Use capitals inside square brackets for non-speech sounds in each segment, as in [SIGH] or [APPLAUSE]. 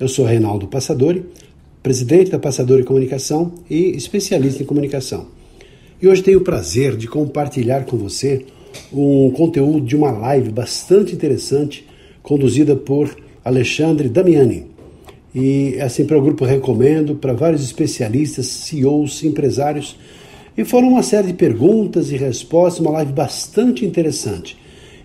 Eu sou Reinaldo Passadori, presidente da Passadori Comunicação e especialista em comunicação. E hoje tenho o prazer de compartilhar com você um conteúdo de uma live bastante interessante conduzida por Alexandre Damiani. E assim para o grupo recomendo para vários especialistas, CEOs, empresários e foram uma série de perguntas e respostas, uma live bastante interessante.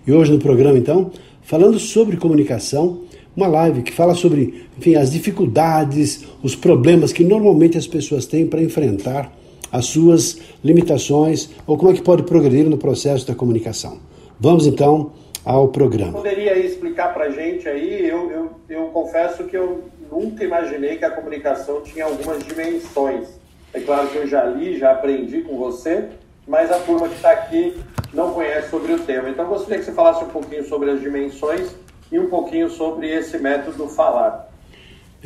E hoje no programa, então, falando sobre comunicação, uma live que fala sobre enfim, as dificuldades, os problemas que normalmente as pessoas têm para enfrentar as suas limitações ou como é que pode progredir no processo da comunicação. Vamos então ao programa. Poderia explicar para a gente aí? Eu, eu, eu confesso que eu nunca imaginei que a comunicação tinha algumas dimensões. É claro que eu já li, já aprendi com você, mas a turma que está aqui não conhece sobre o tema. Então, gostaria que você falasse um pouquinho sobre as dimensões e um pouquinho sobre esse método falar.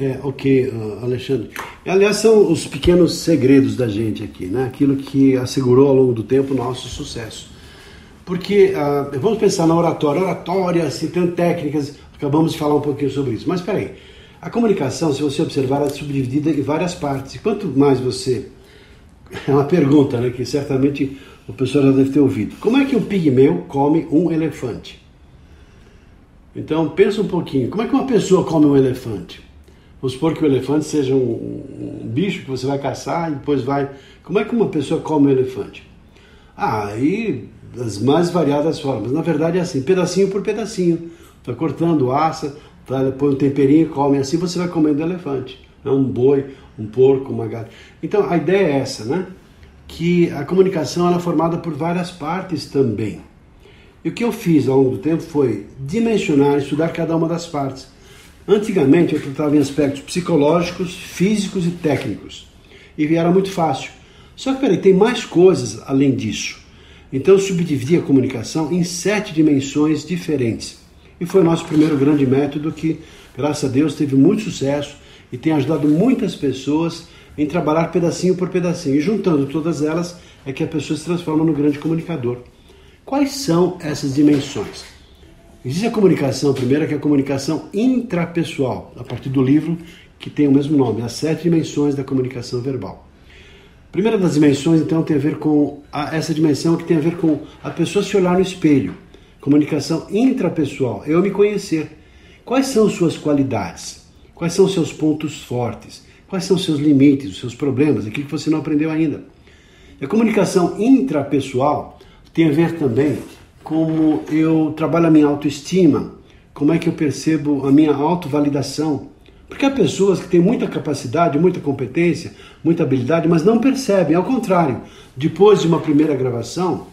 É, ok, uh, Alexandre. Aliás, são os pequenos segredos da gente aqui, né? Aquilo que assegurou ao longo do tempo o nosso sucesso. Porque uh, vamos pensar na oratória. Oratória, se tem técnicas, acabamos de falar um pouquinho sobre isso. Mas espera aí. A comunicação, se você observar, é subdividida em várias partes. E quanto mais você. [LAUGHS] É uma pergunta né, que certamente o pessoal já deve ter ouvido. Como é que um pigmeu come um elefante? Então, pensa um pouquinho. Como é que uma pessoa come um elefante? Vamos supor que o elefante seja um, um bicho que você vai caçar e depois vai. Como é que uma pessoa come um elefante? Ah, aí das mais variadas formas. Na verdade é assim, pedacinho por pedacinho. Está cortando, assa, tá? põe um temperinho e come. Assim você vai comendo elefante. Né? Um boi, um porco, uma gata. Então a ideia é essa, né? Que a comunicação é formada por várias partes também. E o que eu fiz ao longo do tempo foi dimensionar, estudar cada uma das partes. Antigamente eu tratava em aspectos psicológicos, físicos e técnicos. E era muito fácil. Só que, peraí, tem mais coisas além disso. Então eu subdividi a comunicação em sete dimensões diferentes. E foi nosso primeiro grande método que, graças a Deus, teve muito sucesso e tem ajudado muitas pessoas em trabalhar pedacinho por pedacinho. E juntando todas elas é que a pessoa se transforma no grande comunicador. Quais são essas dimensões? Existe a comunicação, primeira, que é a comunicação intrapessoal, a partir do livro que tem o mesmo nome, As Sete Dimensões da Comunicação Verbal. A primeira das dimensões, então, tem a ver com a, essa dimensão que tem a ver com a pessoa se olhar no espelho. Comunicação intrapessoal, eu me conhecer. Quais são suas qualidades? Quais são seus pontos fortes? Quais são seus limites, os seus problemas, aquilo que você não aprendeu ainda? A comunicação intrapessoal tem a ver também como eu trabalho a minha autoestima, como é que eu percebo a minha autovalidação. Porque há pessoas que têm muita capacidade, muita competência, muita habilidade, mas não percebem. Ao contrário, depois de uma primeira gravação,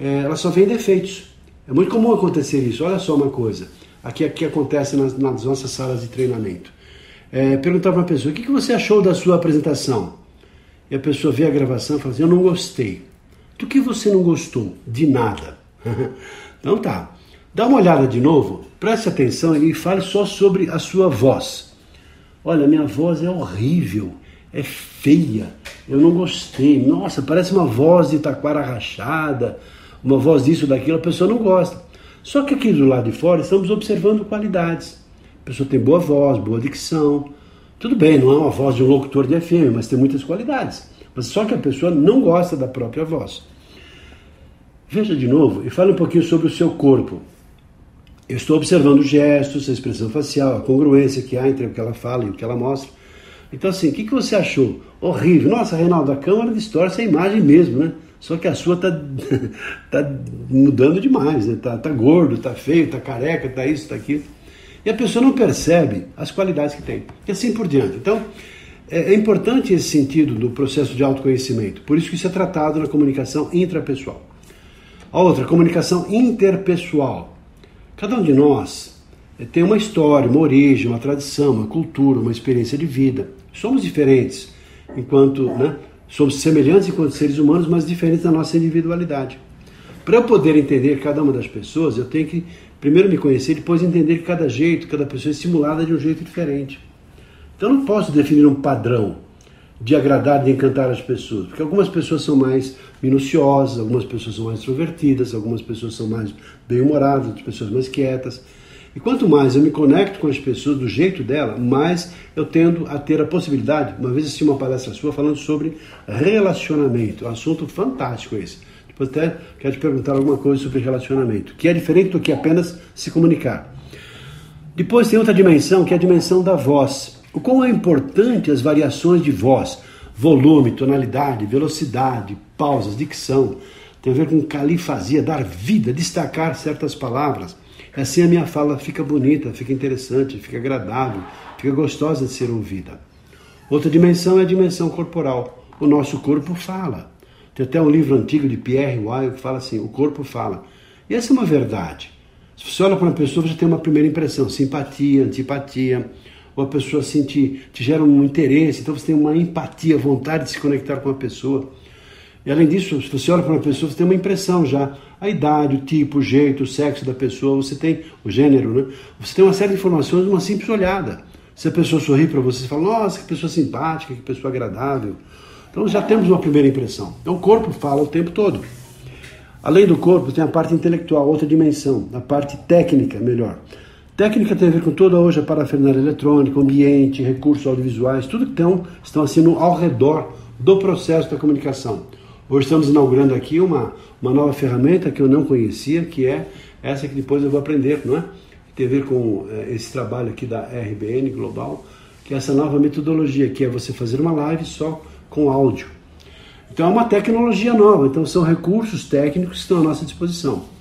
é, ela só vê defeitos. É muito comum acontecer isso. Olha só uma coisa. Aqui, aqui acontece nas, nas nossas salas de treinamento. É, perguntar para uma pessoa: o que, que você achou da sua apresentação? E a pessoa vê a gravação e fala assim: eu não gostei. Do que você não gostou? De nada. [LAUGHS] então tá. Dá uma olhada de novo, preste atenção e fale só sobre a sua voz. Olha, minha voz é horrível, é feia, eu não gostei. Nossa, parece uma voz de taquara rachada, uma voz disso, daquilo, a pessoa não gosta. Só que aqui do lado de fora estamos observando qualidades. A pessoa tem boa voz, boa dicção. Tudo bem, não é uma voz de um locutor de FM, mas tem muitas qualidades. Mas só que a pessoa não gosta da própria voz. Veja de novo e fale um pouquinho sobre o seu corpo. Eu estou observando os gestos, a expressão facial, a congruência que há entre o que ela fala e o que ela mostra. Então, assim, o que, que você achou? Horrível. Nossa, Reinaldo, a câmera distorce a imagem mesmo, né? Só que a sua tá, [LAUGHS] tá mudando demais, né? Tá, tá gordo, tá feio, tá careca, tá isso, tá aquilo. E a pessoa não percebe as qualidades que tem. E assim por diante. Então, é, é importante esse sentido do processo de autoconhecimento. Por isso que isso é tratado na comunicação intrapessoal. A outra, comunicação interpessoal. Cada um de nós tem uma história, uma origem, uma tradição, uma cultura, uma experiência de vida. Somos diferentes, enquanto né, somos semelhantes enquanto seres humanos, mas diferentes na nossa individualidade. Para eu poder entender cada uma das pessoas, eu tenho que primeiro me conhecer, depois entender que cada jeito, cada pessoa é estimulada de um jeito diferente. Então eu não posso definir um padrão de agradar, de encantar as pessoas, porque algumas pessoas são mais minuciosas, algumas pessoas são mais extrovertidas, algumas pessoas são mais bem-humoradas, outras pessoas mais quietas. E quanto mais eu me conecto com as pessoas do jeito dela, mais eu tendo a ter a possibilidade. Uma vez assisti uma palestra sua falando sobre relacionamento, um assunto fantástico esse. Depois até quero te perguntar alguma coisa sobre relacionamento, que é diferente do que apenas se comunicar. Depois tem outra dimensão, que é a dimensão da voz. O quão é importante as variações de voz, volume, tonalidade, velocidade, pausas, dicção. Tem a ver com califasia, dar vida, destacar certas palavras Assim a minha fala fica bonita, fica interessante, fica agradável, fica gostosa de ser ouvida. Outra dimensão é a dimensão corporal. O nosso corpo fala. Tem até um livro antigo de Pierre Weil que fala assim: o corpo fala. E essa é uma verdade. Se você olha para uma pessoa, você tem uma primeira impressão: simpatia, antipatia. Ou a pessoa assim te, te gera um interesse, então você tem uma empatia, vontade de se conectar com a pessoa. E além disso, se você olha para uma pessoa, você tem uma impressão já. A idade, o tipo, o jeito, o sexo da pessoa, você tem o gênero, né? Você tem uma série de informações numa simples olhada. Se a pessoa sorri para você, você fala, nossa, que pessoa simpática, que pessoa agradável. Então já temos uma primeira impressão. Então o corpo fala o tempo todo. Além do corpo, tem a parte intelectual, outra dimensão, a parte técnica, melhor. Técnica tem a ver com toda hoje a parafernália eletrônica, ambiente, recursos audiovisuais, tudo que estão, estão no, ao redor do processo da comunicação. Hoje estamos inaugurando aqui uma, uma nova ferramenta que eu não conhecia, que é essa que depois eu vou aprender, não é? Tem a ver com é, esse trabalho aqui da RBN Global, que é essa nova metodologia, que é você fazer uma live só com áudio. Então é uma tecnologia nova, então são recursos técnicos que estão à nossa disposição.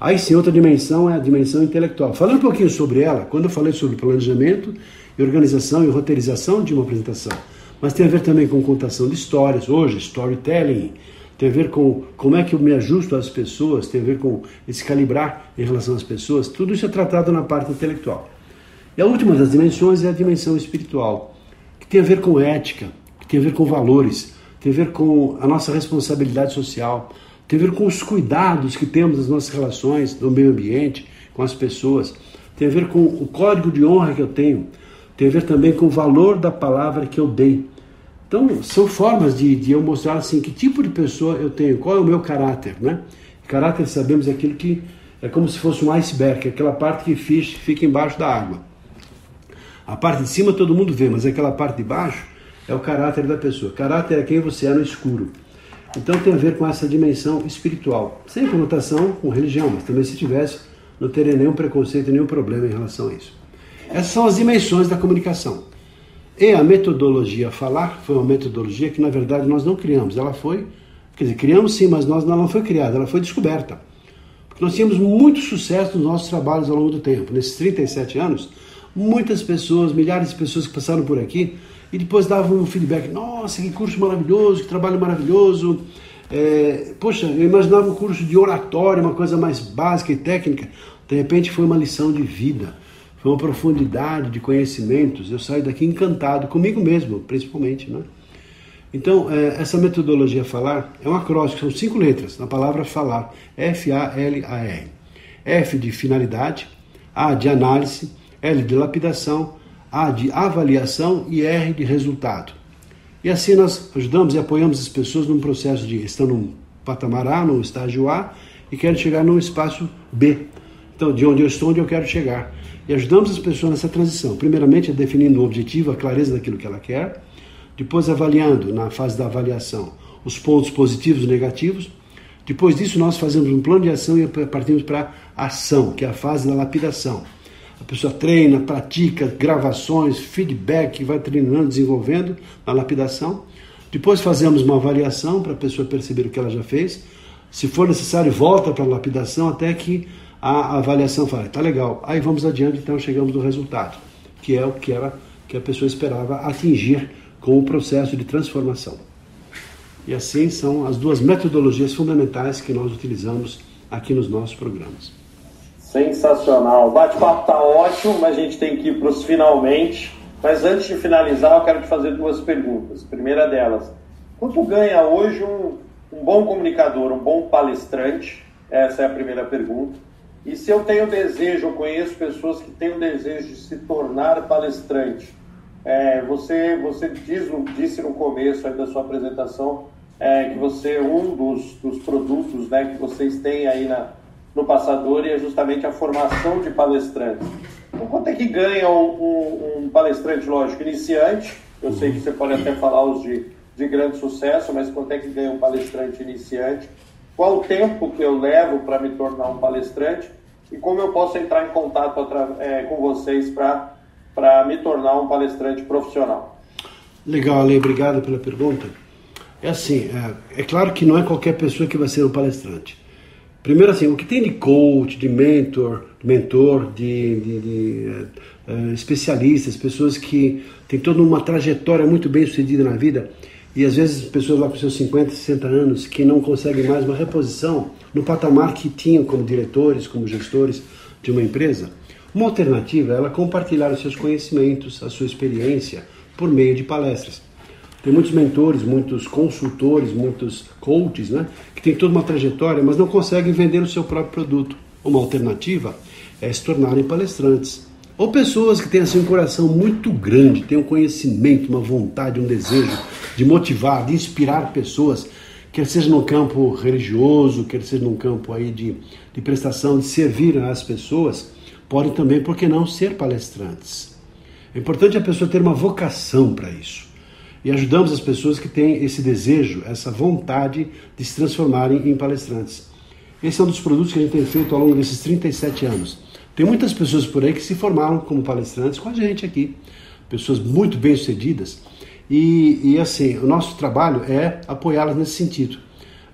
Aí sim, outra dimensão é a dimensão intelectual. Falando um pouquinho sobre ela, quando eu falei sobre planejamento e organização e roteirização de uma apresentação, mas tem a ver também com contação de histórias, hoje, storytelling, tem a ver com como é que eu me ajusto às pessoas, tem a ver com esse calibrar em relação às pessoas, tudo isso é tratado na parte intelectual. E a última das dimensões é a dimensão espiritual, que tem a ver com ética, que tem a ver com valores, tem a ver com a nossa responsabilidade social, tem a ver com os cuidados que temos nas nossas relações, no meio ambiente, com as pessoas, tem a ver com o código de honra que eu tenho, tem a ver também com o valor da palavra que eu dei. Então, são formas de, de eu mostrar assim que tipo de pessoa eu tenho, qual é o meu caráter, né? Caráter, sabemos, é aquilo que é como se fosse um iceberg, aquela parte que fica embaixo da água. A parte de cima todo mundo vê, mas aquela parte de baixo é o caráter da pessoa. Caráter é quem você é no escuro. Então tem a ver com essa dimensão espiritual, sem conotação com religião, mas também se tivesse, não teria nenhum preconceito, nenhum problema em relação a isso. Essas são as dimensões da comunicação. E a metodologia falar foi uma metodologia que, na verdade, nós não criamos. Ela foi, quer dizer, criamos sim, mas nós não foi criada, ela foi descoberta. Porque nós tínhamos muito sucesso nos nossos trabalhos ao longo do tempo. Nesses 37 anos, muitas pessoas, milhares de pessoas que passaram por aqui e depois davam um feedback: nossa, que curso maravilhoso, que trabalho maravilhoso. É, poxa, eu imaginava um curso de oratório, uma coisa mais básica e técnica. De repente foi uma lição de vida foi uma profundidade de conhecimentos. Eu saio daqui encantado comigo mesmo, principalmente, né? Então, é, essa metodologia falar é um acróstico, são cinco letras na palavra falar, F-A-L-A-R. F de finalidade, A de análise, L de lapidação, A de avaliação e R de resultado. E assim nós ajudamos e apoiamos as pessoas num processo de estão num patamar A, num estágio A e querem chegar num espaço B. Então, de onde eu estou, onde eu quero chegar. E ajudamos as pessoas nessa transição. Primeiramente, definindo o objetivo, a clareza daquilo que ela quer. Depois, avaliando, na fase da avaliação, os pontos positivos e negativos. Depois disso, nós fazemos um plano de ação e partimos para ação, que é a fase da lapidação. A pessoa treina, pratica gravações, feedback, vai treinando, desenvolvendo na lapidação. Depois fazemos uma avaliação para a pessoa perceber o que ela já fez. Se for necessário, volta para a lapidação até que a avaliação fala, tá legal, aí vamos adiante, então chegamos no resultado, que é o que, era, que a pessoa esperava atingir com o processo de transformação. E assim são as duas metodologias fundamentais que nós utilizamos aqui nos nossos programas. Sensacional. O bate-papo tá ótimo, mas a gente tem que ir para os finalmente. Mas antes de finalizar, eu quero te fazer duas perguntas. primeira delas, quanto ganha hoje um, um bom comunicador, um bom palestrante? Essa é a primeira pergunta. E se eu tenho desejo, eu conheço pessoas que têm o desejo de se tornar palestrante. É, você você diz, disse no começo da sua apresentação é, que você um dos, dos produtos né, que vocês têm aí na, no Passador é justamente a formação de palestrantes. Então, quanto é que ganha um, um, um palestrante, lógico, iniciante? Eu sei que você pode até falar os de, de grande sucesso, mas quanto é que ganha um palestrante iniciante? Qual o tempo que eu levo para me tornar um palestrante? E como eu posso entrar em contato é, com vocês para me tornar um palestrante profissional? Legal, Ale, obrigado pela pergunta. É assim, é, é claro que não é qualquer pessoa que vai ser um palestrante. Primeiro assim, o que tem de coach, de mentor, mentor, de, de, de uh, especialistas, pessoas que têm toda uma trajetória muito bem sucedida na vida e às vezes pessoas lá com seus 50, 60 anos que não conseguem mais uma reposição no patamar que tinham como diretores, como gestores de uma empresa. Uma alternativa é ela compartilhar os seus conhecimentos, a sua experiência por meio de palestras. Tem muitos mentores, muitos consultores, muitos coaches, né, que têm toda uma trajetória, mas não conseguem vender o seu próprio produto. Uma alternativa é se tornarem palestrantes. Ou pessoas que têm assim, um coração muito grande, têm um conhecimento, uma vontade, um desejo de motivar, de inspirar pessoas, quer seja no campo religioso, quer seja no campo aí de, de prestação, de servir às pessoas, podem também, por que não, ser palestrantes. É importante a pessoa ter uma vocação para isso e ajudamos as pessoas que têm esse desejo, essa vontade de se transformarem em palestrantes. Esse é um dos produtos que a gente tem feito ao longo desses 37 anos. Tem muitas pessoas por aí que se formaram como palestrantes com a gente aqui, pessoas muito bem sucedidas. E, e assim, o nosso trabalho é apoiá-las nesse sentido.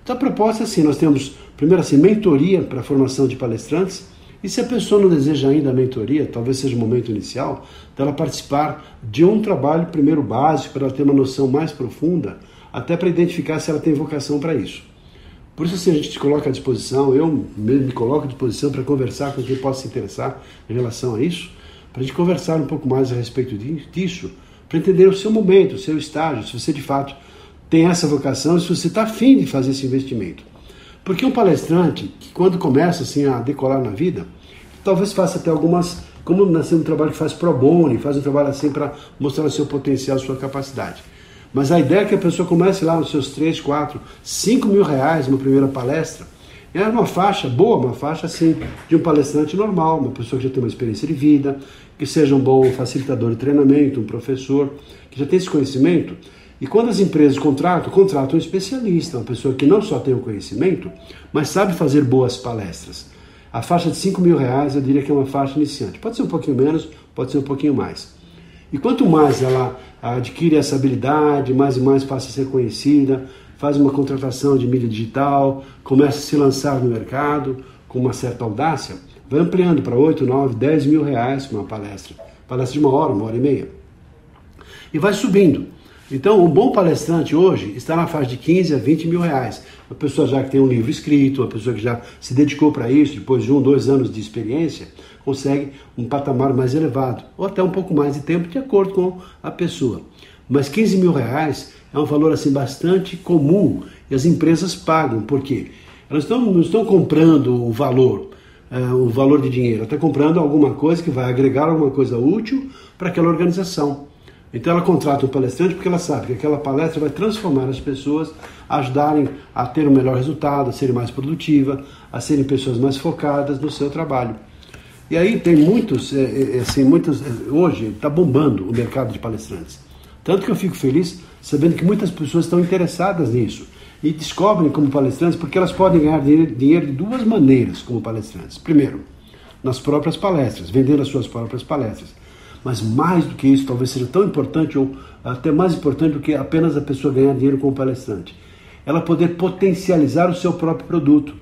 Então a proposta é assim: nós temos, primeiro assim, mentoria para a formação de palestrantes e se a pessoa não deseja ainda a mentoria, talvez seja o momento inicial, dela participar de um trabalho primeiro básico, para ela ter uma noção mais profunda, até para identificar se ela tem vocação para isso. Por isso, assim, a gente se coloca à disposição, eu me coloco à disposição para conversar com quem possa se interessar em relação a isso, para a gente conversar um pouco mais a respeito disso, para entender o seu momento, o seu estágio, se você de fato tem essa vocação, se você está afim de fazer esse investimento. Porque um palestrante, que quando começa assim a decolar na vida, talvez faça até algumas, como nascer um trabalho que faz pro bono, faz um trabalho assim para mostrar o seu potencial, a sua capacidade. Mas a ideia é que a pessoa comece lá nos seus 3, 4, 5 mil reais uma primeira palestra. É uma faixa boa, uma faixa assim de um palestrante normal, uma pessoa que já tem uma experiência de vida, que seja um bom facilitador de treinamento, um professor, que já tem esse conhecimento e quando as empresas contratam, contratam um especialista, uma pessoa que não só tem o conhecimento, mas sabe fazer boas palestras. A faixa de 5 mil reais eu diria que é uma faixa iniciante. Pode ser um pouquinho menos, pode ser um pouquinho mais. E quanto mais ela adquire essa habilidade, mais e mais passa a ser conhecida, faz uma contratação de mídia digital, começa a se lançar no mercado com uma certa audácia, vai ampliando para 8, 9, 10 mil reais uma palestra. Palestra de uma hora, uma hora e meia. E vai subindo. Então, um bom palestrante hoje está na faixa de 15 a 20 mil reais. Uma pessoa já que tem um livro escrito, uma pessoa que já se dedicou para isso, depois de um, dois anos de experiência, consegue um patamar mais elevado, ou até um pouco mais de tempo, de acordo com a pessoa. Mas 15 mil reais é um valor assim bastante comum e as empresas pagam, por quê? Elas estão, não estão comprando o valor, uh, o valor de dinheiro, estão comprando alguma coisa que vai agregar alguma coisa útil para aquela organização. Então ela contrata um palestrante porque ela sabe que aquela palestra vai transformar as pessoas, ajudarem a ter um melhor resultado, a serem mais produtivas, a serem pessoas mais focadas no seu trabalho. E aí tem muitos, é, é, assim, muitos, é, hoje está bombando o mercado de palestrantes. Tanto que eu fico feliz sabendo que muitas pessoas estão interessadas nisso e descobrem como palestrantes porque elas podem ganhar dinheiro de duas maneiras como palestrantes. Primeiro, nas próprias palestras, vendendo as suas próprias palestras. Mas mais do que isso, talvez seja tão importante ou até mais importante do que apenas a pessoa ganhar dinheiro como palestrante. Ela poder potencializar o seu próprio produto.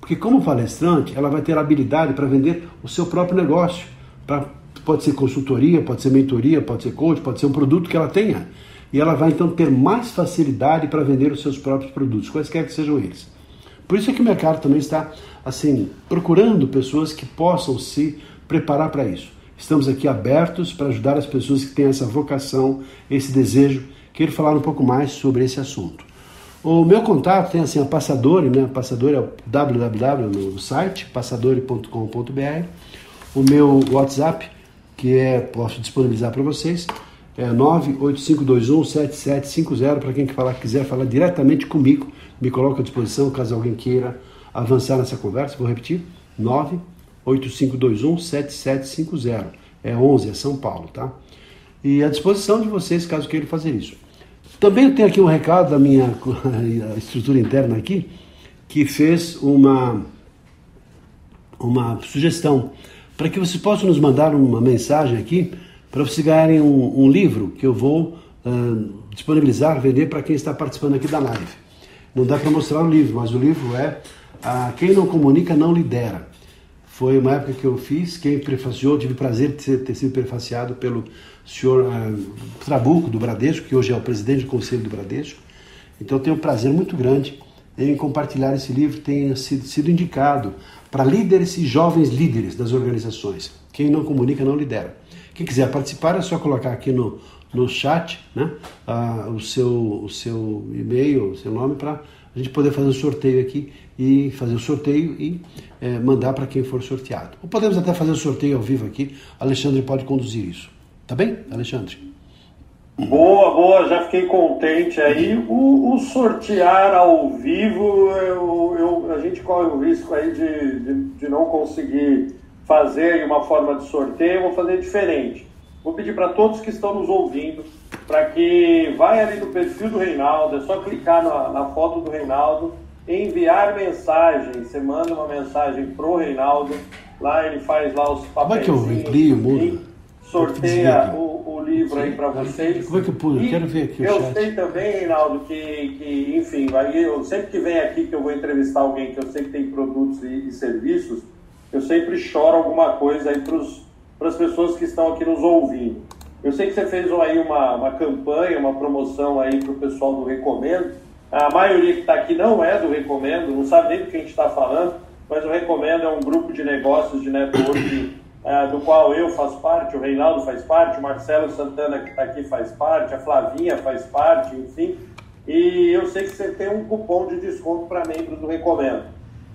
Porque como palestrante, ela vai ter habilidade para vender o seu próprio negócio. Pra, pode ser consultoria, pode ser mentoria, pode ser coach, pode ser um produto que ela tenha. E ela vai então ter mais facilidade para vender os seus próprios produtos, quaisquer que sejam eles. Por isso é que o mercado também está assim procurando pessoas que possam se preparar para isso. Estamos aqui abertos para ajudar as pessoas que têm essa vocação, esse desejo. Quero falar um pouco mais sobre esse assunto. O meu contato tem assim a Passadore, né? Passadore é o www no site passadore.com.br. O meu WhatsApp, que é posso disponibilizar para vocês, é 985217750 para quem quiser falar diretamente comigo, me coloca à disposição caso alguém queira avançar nessa conversa. Vou repetir: 985217750. É 11, é São Paulo, tá? E à disposição de vocês caso queiram fazer isso. Também tenho aqui um recado da minha [LAUGHS] estrutura interna aqui, que fez uma, uma sugestão para que vocês possam nos mandar uma mensagem aqui para vocês ganharem um, um, livro que eu vou uh, disponibilizar, vender para quem está participando aqui da live. Não dá para mostrar o livro, mas o livro é uh, Quem Não Comunica Não Lidera. Foi uma época que eu fiz, quem prefaciou, tive o prazer de ter, sido prefaciado pelo senhor uh, Trabuco, do Bradesco, que hoje é o presidente do Conselho do Bradesco. Então tenho um prazer muito grande em compartilhar esse livro, tenha sido, sido indicado para líderes e jovens líderes das organizações. Quem não comunica não lidera. Quem quiser participar é só colocar aqui no, no chat né, uh, o, seu, o seu e-mail, o seu nome, para a gente poder fazer o sorteio aqui e fazer o sorteio e é, mandar para quem for sorteado. Ou podemos até fazer o sorteio ao vivo aqui. Alexandre pode conduzir isso. Tá bem, Alexandre? Boa, boa, já fiquei contente aí. O, o sortear ao vivo, eu, eu, a gente corre o risco aí de, de, de não conseguir fazer uma forma de sorteio, eu vou fazer diferente. Vou pedir para todos que estão nos ouvindo para que vai ali no perfil do Reinaldo, é só clicar na, na foto do Reinaldo, enviar mensagem. Você manda uma mensagem pro Reinaldo, lá ele faz lá os papéis. Como é que eu imprimo, mudo? Sorteia o, o, livro aí para vocês. Como é que eu pude? Quero ver aqui Eu sei também, Reinaldo, que, que enfim, aí eu sempre que vem aqui que eu vou entrevistar alguém que eu sei que tem produtos e, e serviços, eu sempre choro alguma coisa aí para as pessoas que estão aqui nos ouvindo. Eu sei que você fez aí uma, uma campanha, uma promoção aí para o pessoal do Recomendo. A maioria que está aqui não é do Recomendo, não sabe nem do que a gente está falando, mas o Recomendo é um grupo de negócios de network é, do qual eu faço parte, o Reinaldo faz parte, o Marcelo Santana que está aqui faz parte, a Flavinha faz parte, enfim. E eu sei que você tem um cupom de desconto para membros do Recomendo.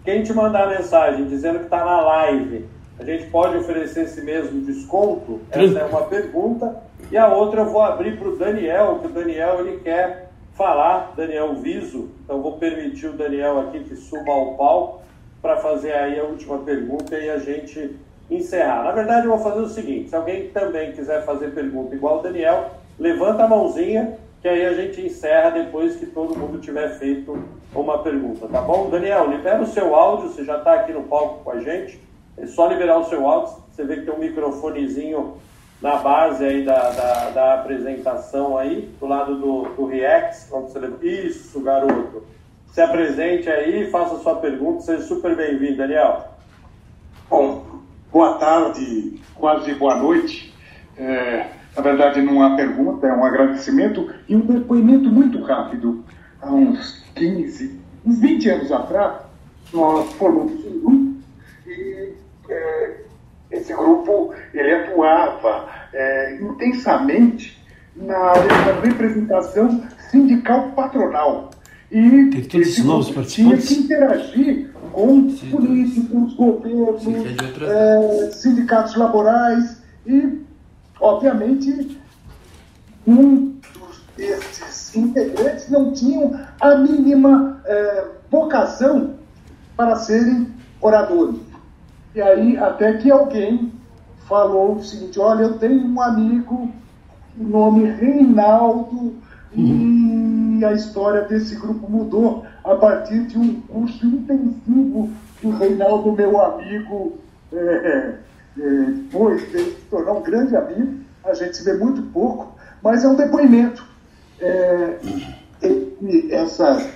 Quem te mandar mensagem dizendo que está na live, a gente pode oferecer esse mesmo desconto? Essa é uma pergunta. E a outra eu vou abrir para o Daniel, que o Daniel ele quer falar, Daniel Viso. Então vou permitir o Daniel aqui que suba ao palco para fazer aí a última pergunta e a gente encerrar. Na verdade, eu vou fazer o seguinte: se alguém também quiser fazer pergunta igual o Daniel, levanta a mãozinha, que aí a gente encerra depois que todo mundo tiver feito uma pergunta, tá bom? Daniel, libera o seu áudio, você já está aqui no palco com a gente. É só liberar o seu áudio, você vê que tem um microfonezinho na base aí da, da, da apresentação aí, do lado do, do React, você Isso, garoto! Se apresente aí, faça sua pergunta, seja super bem-vindo, Daniel. Bom, boa tarde, quase boa noite. É, na verdade, não há pergunta, é um agradecimento e um depoimento muito rápido. Há uns 15, uns 20 anos atrás, nós formamos um grupo e é, esse grupo ele atuava é, intensamente na área da representação sindical patronal. E esse grupo tinha que interagir com Sim, políticos, governos, é, sindicatos laborais e, obviamente, muitos desses integrantes não tinham a mínima é, vocação para serem oradores. E aí, até que alguém falou o seguinte: olha, eu tenho um amigo, o nome Reinaldo, uhum. e a história desse grupo mudou a partir de um curso intensivo que o Reinaldo, meu amigo, é, é, depois de se tornar um grande amigo. A gente se vê muito pouco, mas é um depoimento. É, essa,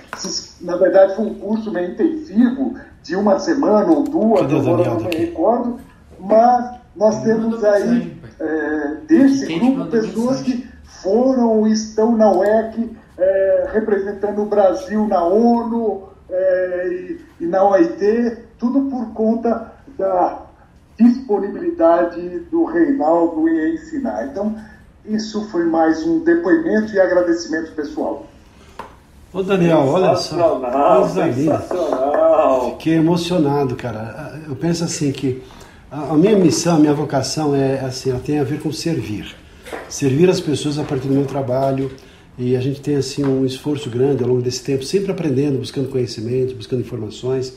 na verdade, foi um curso meio intensivo, de uma semana ou duas, agora não me recordo, mas nós temos aí, é, desse grupo, pessoas que foram, estão na UEC, é, representando o Brasil na ONU, é, e na OIT, tudo por conta da disponibilidade do Reinaldo em ensinar. Então, isso foi mais um depoimento e agradecimento pessoal. Ô Daniel, olha só. Sensacional! Fiquei emocionado, cara. Eu penso assim que a minha missão, a minha vocação é assim, ela tem a ver com servir. Servir as pessoas a partir do meu trabalho. E a gente tem assim um esforço grande ao longo desse tempo, sempre aprendendo, buscando conhecimento, buscando informações,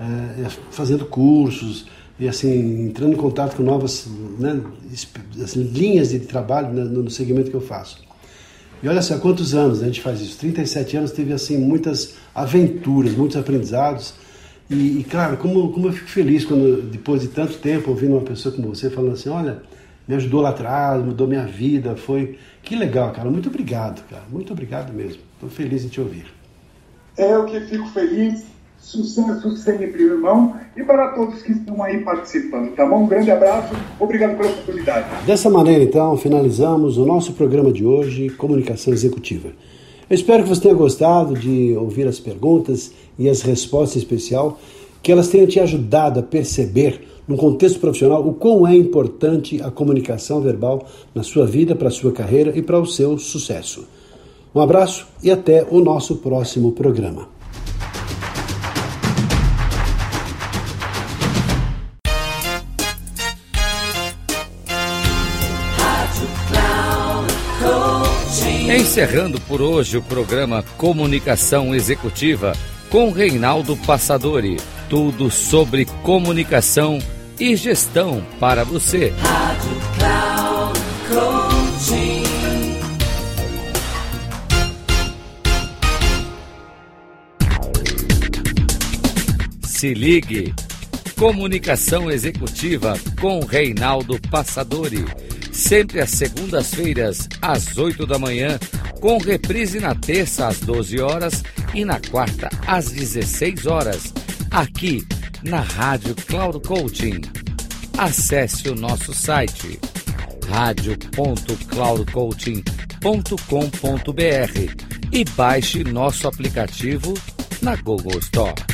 é, fazendo cursos e assim entrando em contato com novas né, assim, linhas de trabalho né, no segmento que eu faço. E olha só quantos anos a gente faz isso. 37 anos teve assim muitas aventuras, muitos aprendizados. E, e, claro, como, como eu fico feliz quando depois de tanto tempo ouvindo uma pessoa como você falando assim, olha, me ajudou lá atrás, mudou minha vida, foi que legal, cara. Muito obrigado, cara. Muito obrigado mesmo. Estou feliz em te ouvir. É eu que fico feliz. Sucesso sempre, irmão. E para todos que estão aí participando, tá bom? Um grande abraço. Obrigado pela oportunidade. Dessa maneira, então, finalizamos o nosso programa de hoje, Comunicação Executiva. Eu espero que você tenha gostado de ouvir as perguntas e as respostas em especial, que elas tenham te ajudado a perceber no contexto profissional, o quão é importante a comunicação verbal na sua vida, para a sua carreira e para o seu sucesso. Um abraço e até o nosso próximo programa. Encerrando por hoje o programa Comunicação Executiva com Reinaldo Passadori. Tudo sobre comunicação e gestão para você. Rádio Cloud Coaching. Se ligue. Comunicação Executiva com Reinaldo Passadori. Sempre às segundas-feiras, às 8 da manhã, com reprise na terça às 12 horas e na quarta às 16 horas, aqui na Rádio Cloud Coaching. Acesse o nosso site radio.cloudcoaching.com.br e baixe nosso aplicativo na Google Store.